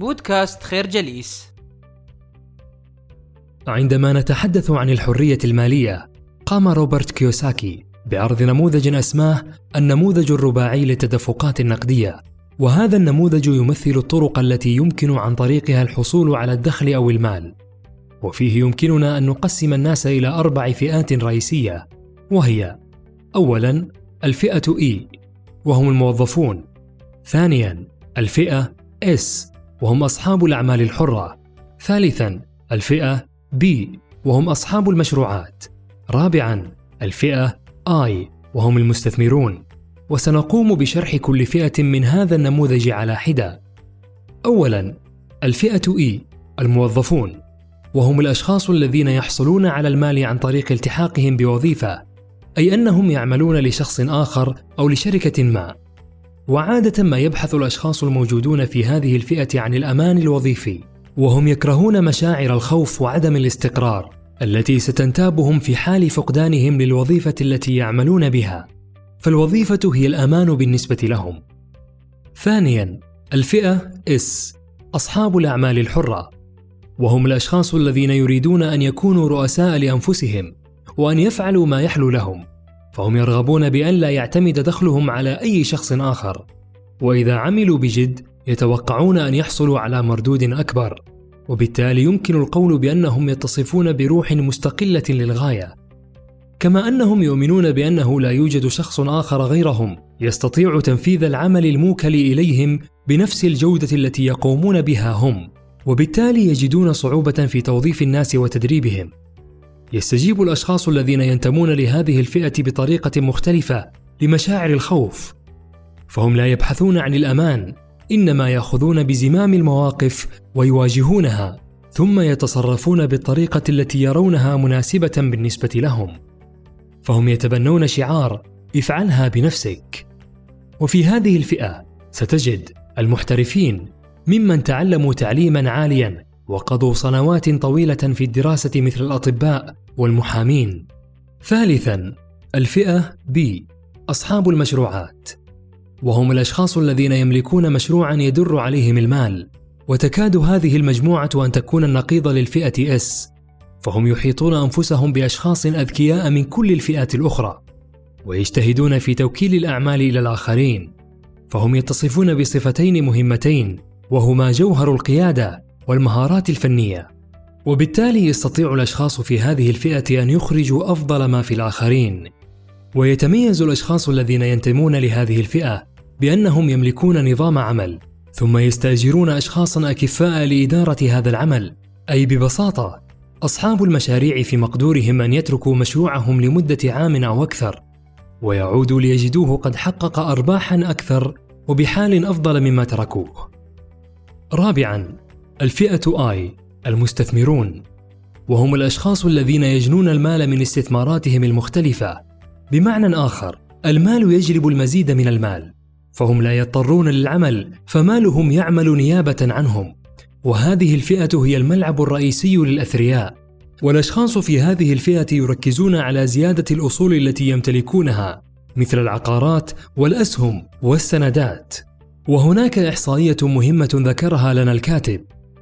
بودكاست خير جليس. عندما نتحدث عن الحرية المالية قام روبرت كيوساكي بعرض نموذج أسماه النموذج الرباعي للتدفقات النقدية. وهذا النموذج يمثل الطرق التي يمكن عن طريقها الحصول على الدخل أو المال. وفيه يمكننا أن نقسم الناس إلى أربع فئات رئيسية وهي أولا الفئة E وهم الموظفون. ثانيا الفئة S وهم أصحاب الأعمال الحرة. ثالثا الفئة B وهم أصحاب المشروعات. رابعا الفئة I وهم المستثمرون. وسنقوم بشرح كل فئة من هذا النموذج على حدة. أولا الفئة E الموظفون. وهم الأشخاص الذين يحصلون على المال عن طريق التحاقهم بوظيفة أي أنهم يعملون لشخص آخر أو لشركة ما. وعادة ما يبحث الأشخاص الموجودون في هذه الفئة عن الأمان الوظيفي وهم يكرهون مشاعر الخوف وعدم الاستقرار التي ستنتابهم في حال فقدانهم للوظيفة التي يعملون بها. فالوظيفة هي الأمان بالنسبة لهم. ثانيا الفئة إس أصحاب الأعمال الحرة. وهم الأشخاص الذين يريدون أن يكونوا رؤساء لأنفسهم وأن يفعلوا ما يحلو لهم. فهم يرغبون بأن لا يعتمد دخلهم على أي شخص آخر. وإذا عملوا بجد يتوقعون أن يحصلوا على مردود أكبر. وبالتالي يمكن القول بأنهم يتصفون بروح مستقلة للغاية. كما أنهم يؤمنون بأنه لا يوجد شخص آخر غيرهم يستطيع تنفيذ العمل الموكل إليهم بنفس الجودة التي يقومون بها هم. وبالتالي يجدون صعوبة في توظيف الناس وتدريبهم. يستجيب الأشخاص الذين ينتمون لهذه الفئة بطريقة مختلفة لمشاعر الخوف. فهم لا يبحثون عن الأمان إنما يأخذون بزمام المواقف ويواجهونها ثم يتصرفون بالطريقة التي يرونها مناسبة بالنسبة لهم. فهم يتبنون شعار افعلها بنفسك وفي هذه الفئة ستجد المحترفين ممن تعلموا تعليما عاليا وقضوا سنوات طويلة في الدراسة مثل الأطباء والمحامين. ثالثا الفئة B أصحاب المشروعات. وهم الأشخاص الذين يملكون مشروعا يدر عليهم المال. وتكاد هذه المجموعة أن تكون النقيض للفئة S. فهم يحيطون أنفسهم بأشخاص أذكياء من كل الفئات الأخرى. ويجتهدون في توكيل الأعمال إلى الآخرين. فهم يتصفون بصفتين مهمتين وهما جوهر القيادة. والمهارات الفنية. وبالتالي يستطيع الأشخاص في هذه الفئة أن يخرجوا أفضل ما في الآخرين. ويتميز الأشخاص الذين ينتمون لهذه الفئة بأنهم يملكون نظام عمل ثم يستأجرون اشخاصا أكفاء لإدارة هذا العمل. أي ببساطة أصحاب المشاريع في مقدورهم أن يتركوا مشروعهم لمدة عام أو أكثر. ويعودوا ليجدوه قد حقق ارباحا أكثر وبحال أفضل مما تركوه. رابعا الفئة آي المستثمرون. وهم الأشخاص الذين يجنون المال من استثماراتهم المختلفة. بمعنى آخر المال يجلب المزيد من المال. فهم لا يضطرون للعمل فمالهم يعمل نيابة عنهم. وهذه الفئة هي الملعب الرئيسي للأثرياء. والأشخاص في هذه الفئة يركزون على زيادة الأصول التي يمتلكونها مثل العقارات والأسهم والسندات. وهناك إحصائية مهمة ذكرها لنا الكاتب.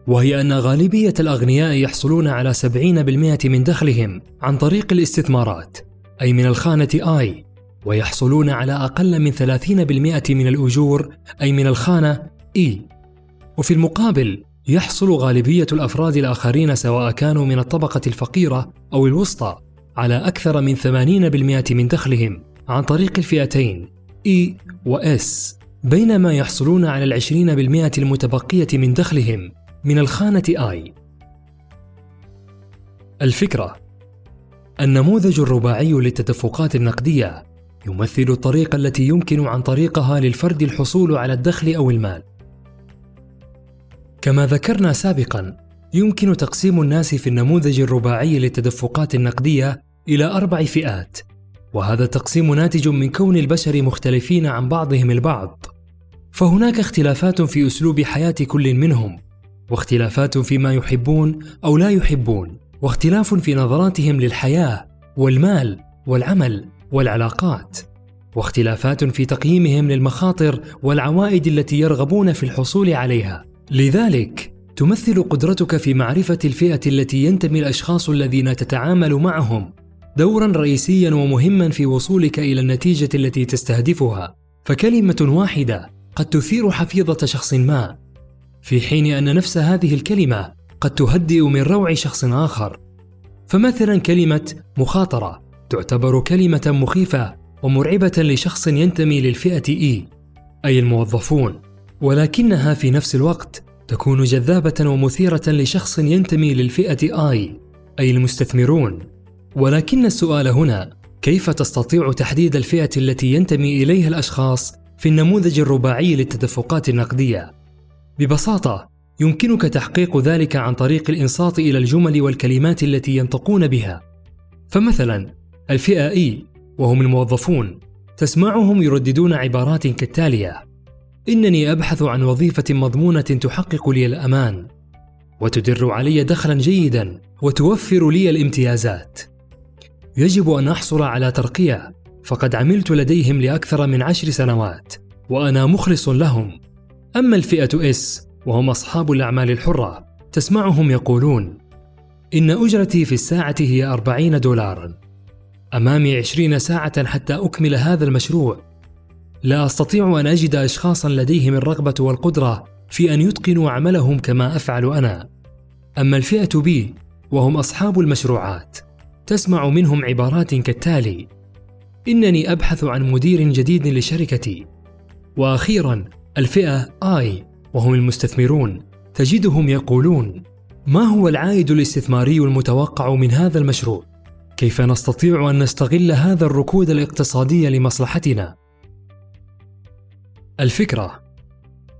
وهي أن غالبية الأغنياء يحصلون على 70% من دخلهم عن طريق الاستثمارات أي من الخانة آي ويحصلون على أقل من 30% من الأجور أي من الخانة إي. وفي المقابل يحصل غالبية الأفراد الآخرين سواء كانوا من الطبقة الفقيرة أو الوسطى على أكثر من 80% من دخلهم عن طريق الفئتين E و S بينما يحصلون على العشرين بالمئة المتبقية من دخلهم. من الخانة آي الفكرة النموذج الرباعي للتدفقات النقدية يمثل الطريقة التي يمكن عن طريقها للفرد الحصول على الدخل أو المال. كما ذكرنا سابقا، يمكن تقسيم الناس في النموذج الرباعي للتدفقات النقدية إلى أربع فئات، وهذا التقسيم ناتج من كون البشر مختلفين عن بعضهم البعض. فهناك اختلافات في أسلوب حياة كل منهم، واختلافات فيما يحبون أو لا يحبون واختلاف في نظراتهم للحياة والمال والعمل والعلاقات واختلافات في تقييمهم للمخاطر والعوائد التي يرغبون في الحصول عليها. لذلك تمثل قدرتك في معرفة الفئة التي ينتمي الأشخاص الذين تتعامل معهم دورا رئيسيا ومهما في وصولك إلى النتيجة التي تستهدفها. فكلمة واحدة قد تثير حفيظة شخص ما في حين أن نفس هذه الكلمة قد تهدئ من روع شخص آخر. فمثلا كلمة مخاطرة تعتبر كلمة مخيفة ومرعبة لشخص ينتمي للفئة إي أي الموظفون. ولكنها في نفس الوقت تكون جذابة ومثيرة لشخص ينتمي للفئة آي أي المستثمرون. ولكن السؤال هنا كيف تستطيع تحديد الفئة التي ينتمي إليها الأشخاص في النموذج الرباعي للتدفقات النقدية؟ ببساطة يمكنك تحقيق ذلك عن طريق الإنصات إلى الجمل والكلمات التي ينطقون بها. فمثلا الفئة إي وهم الموظفون تسمعهم يرددون عبارات كالتالية إنني أبحث عن وظيفة مضمونة تحقق لي الأمان وتدر علي دخلا جيدا وتوفر لي الامتيازات. يجب أن أحصل على ترقية فقد عملت لديهم لأكثر من عشر سنوات وأنا مخلص لهم. أما الفئة إس وهم أصحاب الأعمال الحرة تسمعهم يقولون إن أجرتي في الساعة هي أربعين دولارا. أمامي عشرين ساعة حتى أكمل هذا المشروع. لا أستطيع أن أجد أشخاصا لديهم الرغبة والقدرة في أن يتقنوا عملهم كما أفعل أنا. أما الفئة بي وهم أصحاب المشروعات تسمع منهم عبارات كالتالي إنني أبحث عن مدير جديد لشركتي. وأخيرا الفئة آي وهم المستثمرون. تجدهم يقولون ما هو العائد الاستثماري المتوقع من هذا المشروع؟ كيف نستطيع أن نستغل هذا الركود الاقتصادي لمصلحتنا? الفكرة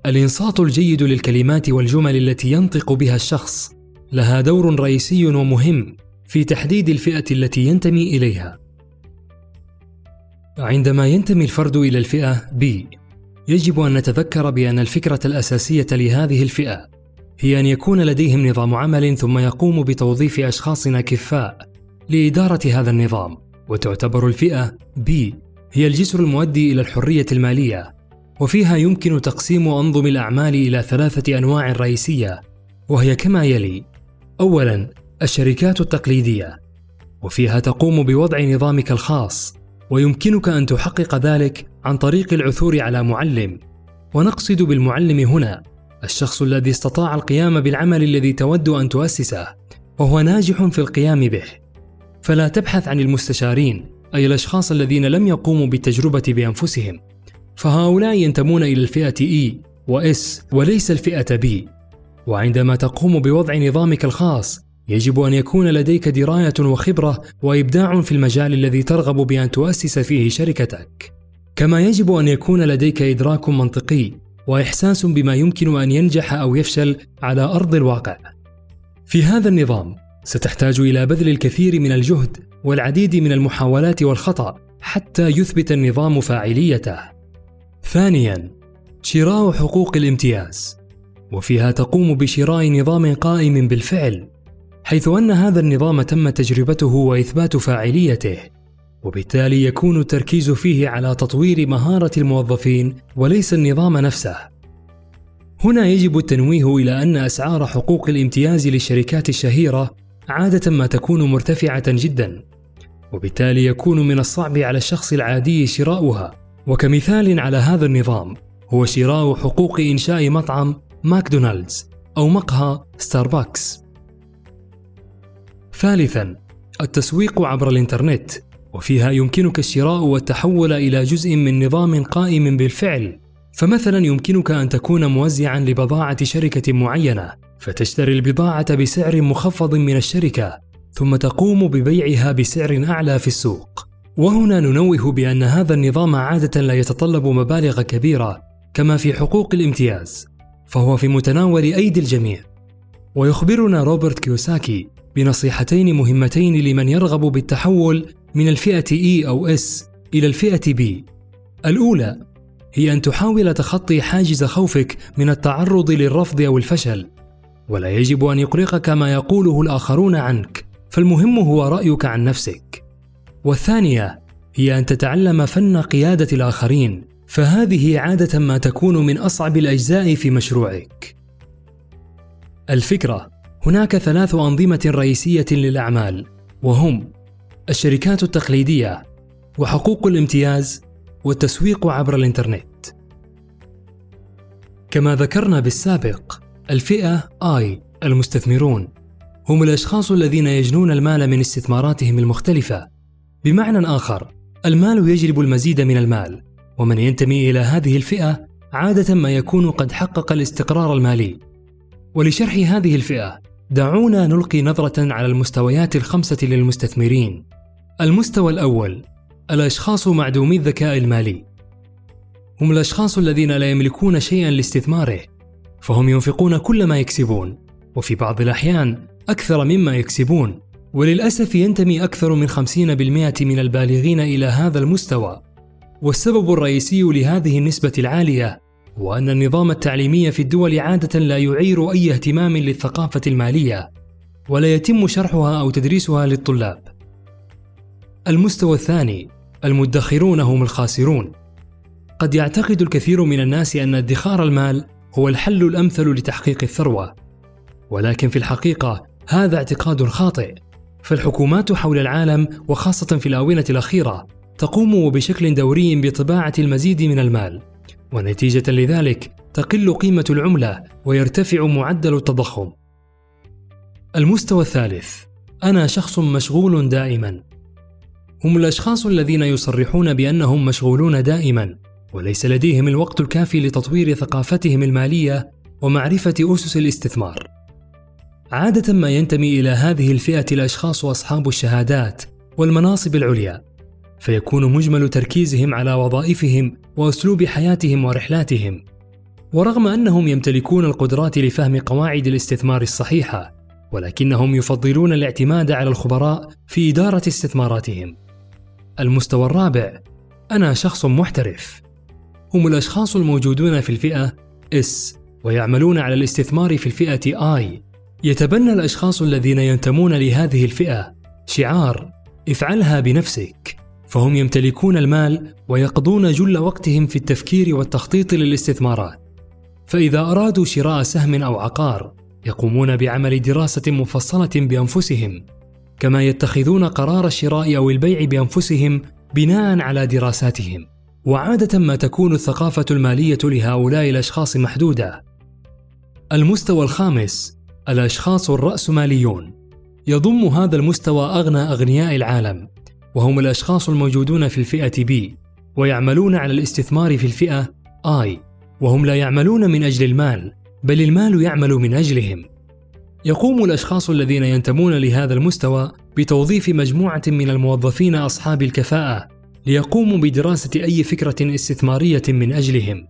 الإنصات الجيد للكلمات والجمل التي ينطق بها الشخص لها دور رئيسي ومهم في تحديد الفئة التي ينتمي إليها. عندما ينتمي الفرد إلى الفئة بي يجب أن نتذكر بأن الفكرة الأساسية لهذه الفئة هي أن يكون لديهم نظام عمل ثم يقوم بتوظيف اشخاص كفاء لإدارة هذا النظام وتعتبر الفئة بي هي الجسر المؤدي إلى الحرية المالية وفيها يمكن تقسيم أنظم الأعمال إلى ثلاثة أنواع رئيسية وهي كما يلي اولا الشركات التقليدية وفيها تقوم بوضع نظامك الخاص ويمكنك أن تحقق ذلك عن طريق العثور على معلم. ونقصد بالمعلم هنا الشخص الذي استطاع القيام بالعمل الذي تود أن تؤسسه وهو ناجح في القيام به. فلا تبحث عن المستشارين أي الأشخاص الذين لم يقوموا بالتجربة بأنفسهم. فهؤلاء ينتمون إلى الفئة اي واس وليس الفئة بي وعندما تقوم بوضع نظامك الخاص يجب أن يكون لديك دراية وخبرة وإبداع في المجال الذي ترغب بأن تؤسس فيه شركتك. كما يجب أن يكون لديك إدراك منطقي وإحساس بما يمكن أن ينجح أو يفشل على أرض الواقع. في هذا النظام ستحتاج إلى بذل الكثير من الجهد والعديد من المحاولات والخطأ حتى يثبت النظام فاعليته. ثانيا شراء حقوق الامتياز. وفيها تقوم بشراء نظام قائم بالفعل. حيث أن هذا النظام تم تجربته وإثبات فاعليته وبالتالي يكون التركيز فيه على تطوير مهارة الموظفين وليس النظام نفسه. هنا يجب التنويه إلى أن أسعار حقوق الامتياز للشركات الشهيرة عادة ما تكون مرتفعة جدا وبالتالي يكون من الصعب على الشخص العادي شراؤها. وكمثال على هذا النظام هو شراء حقوق إنشاء مطعم ماكدونالدز أو مقهى ستاربكس. ثالثا التسويق عبر الإنترنت وفيها يمكنك الشراء والتحول إلى جزء من نظام قائم بالفعل. فمثلا يمكنك أن تكون موزعا لبضاعة شركة معينة فتشتري البضاعة بسعر مخفض من الشركة ثم تقوم ببيعها بسعر أعلى في السوق. وهنا ننوه بأن هذا النظام عادة لا يتطلب مبالغ كبيرة كما في حقوق الامتياز فهو في متناول أيدي الجميع. ويخبرنا روبرت كيوساكي بنصيحتين مهمتين لمن يرغب بالتحول من الفئة E أو S إلى الفئة B. الأولى هي أن تحاول تخطي حاجز خوفك من التعرض للرفض أو الفشل، ولا يجب أن يقلقك ما يقوله الآخرون عنك، فالمهم هو رأيك عن نفسك. والثانية هي أن تتعلم فن قيادة الآخرين، فهذه عادة ما تكون من أصعب الأجزاء في مشروعك. الفكرة هناك ثلاث أنظمة رئيسية للأعمال وهم الشركات التقليدية وحقوق الامتياز والتسويق عبر الإنترنت. كما ذكرنا بالسابق الفئة I المستثمرون هم الأشخاص الذين يجنون المال من استثماراتهم المختلفة. بمعنى آخر المال يجلب المزيد من المال ومن ينتمي إلى هذه الفئة عادة ما يكون قد حقق الاستقرار المالي. ولشرح هذه الفئة دعونا نلقي نظرة على المستويات الخمسة للمستثمرين. المستوى الأول الأشخاص معدومي الذكاء المالي. هم الأشخاص الذين لا يملكون شيئا لاستثماره فهم ينفقون كل ما يكسبون وفي بعض الأحيان أكثر مما يكسبون. وللأسف ينتمي أكثر من 50% من البالغين إلى هذا المستوى. والسبب الرئيسي لهذه النسبة العالية هو أن النظام التعليمي في الدول عادة لا يعير أي اهتمام للثقافة المالية ولا يتم شرحها أو تدريسها للطلاب. المستوى الثاني المدخرون هم الخاسرون. قد يعتقد الكثير من الناس أن ادخار المال هو الحل الأمثل لتحقيق الثروة، ولكن في الحقيقة هذا اعتقاد خاطئ، فالحكومات حول العالم وخاصة في الآونة الأخيرة تقوم بشكل دوري بطباعة المزيد من المال، ونتيجة لذلك تقل قيمة العملة ويرتفع معدل التضخم. المستوى الثالث أنا شخص مشغول دائما. هم الأشخاص الذين يصرحون بأنهم مشغولون دائما وليس لديهم الوقت الكافي لتطوير ثقافتهم المالية ومعرفة أسس الاستثمار. عادة ما ينتمي إلى هذه الفئة الأشخاص أصحاب الشهادات والمناصب العليا، فيكون مجمل تركيزهم على وظائفهم وأسلوب حياتهم ورحلاتهم. ورغم أنهم يمتلكون القدرات لفهم قواعد الاستثمار الصحيحة ولكنهم يفضلون الاعتماد على الخبراء في إدارة استثماراتهم. المستوى الرابع أنا شخص محترف. هم الأشخاص الموجودون في الفئة S ويعملون على الاستثمار في الفئة I. يتبنى الأشخاص الذين ينتمون لهذه الفئة شعار افعلها بنفسك فهم يمتلكون المال ويقضون جل وقتهم في التفكير والتخطيط للاستثمارات. فإذا أرادوا شراء سهم أو عقار يقومون بعمل دراسة مفصلة بأنفسهم كما يتخذون قرار الشراء أو البيع بأنفسهم بناء على دراساتهم. وعادة ما تكون الثقافة المالية لهؤلاء الأشخاص محدودة. المستوى الخامس الأشخاص الرأسماليون. يضم هذا المستوى أغنى أغنياء العالم. وهم الأشخاص الموجودون في الفئة B ويعملون على الاستثمار في الفئة I وهم لا يعملون من أجل المال بل المال يعمل من أجلهم. يقوم الأشخاص الذين ينتمون لهذا المستوى بتوظيف مجموعة من الموظفين أصحاب الكفاءة ليقوموا بدراسة أي فكرة استثمارية من أجلهم.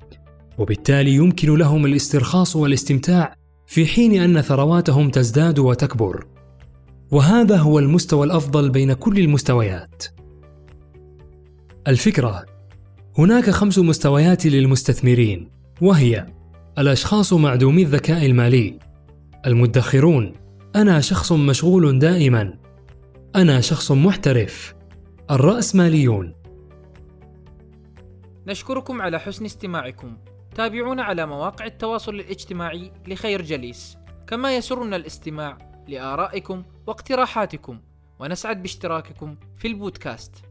وبالتالي يمكن لهم الاسترخاص والاستمتاع في حين أن ثرواتهم تزداد وتكبر. وهذا هو المستوى الأفضل بين كل المستويات. الفكرة هناك خمس مستويات للمستثمرين وهي الأشخاص معدومي الذكاء المالي المدخرون أنا شخص مشغول دائما أنا شخص محترف الرأسماليون. نشكركم على حسن استماعكم. تابعونا على مواقع التواصل الاجتماعي لخير جليس. كما يسرنا الاستماع لآرائكم واقتراحاتكم ونسعد باشتراككم في البودكاست.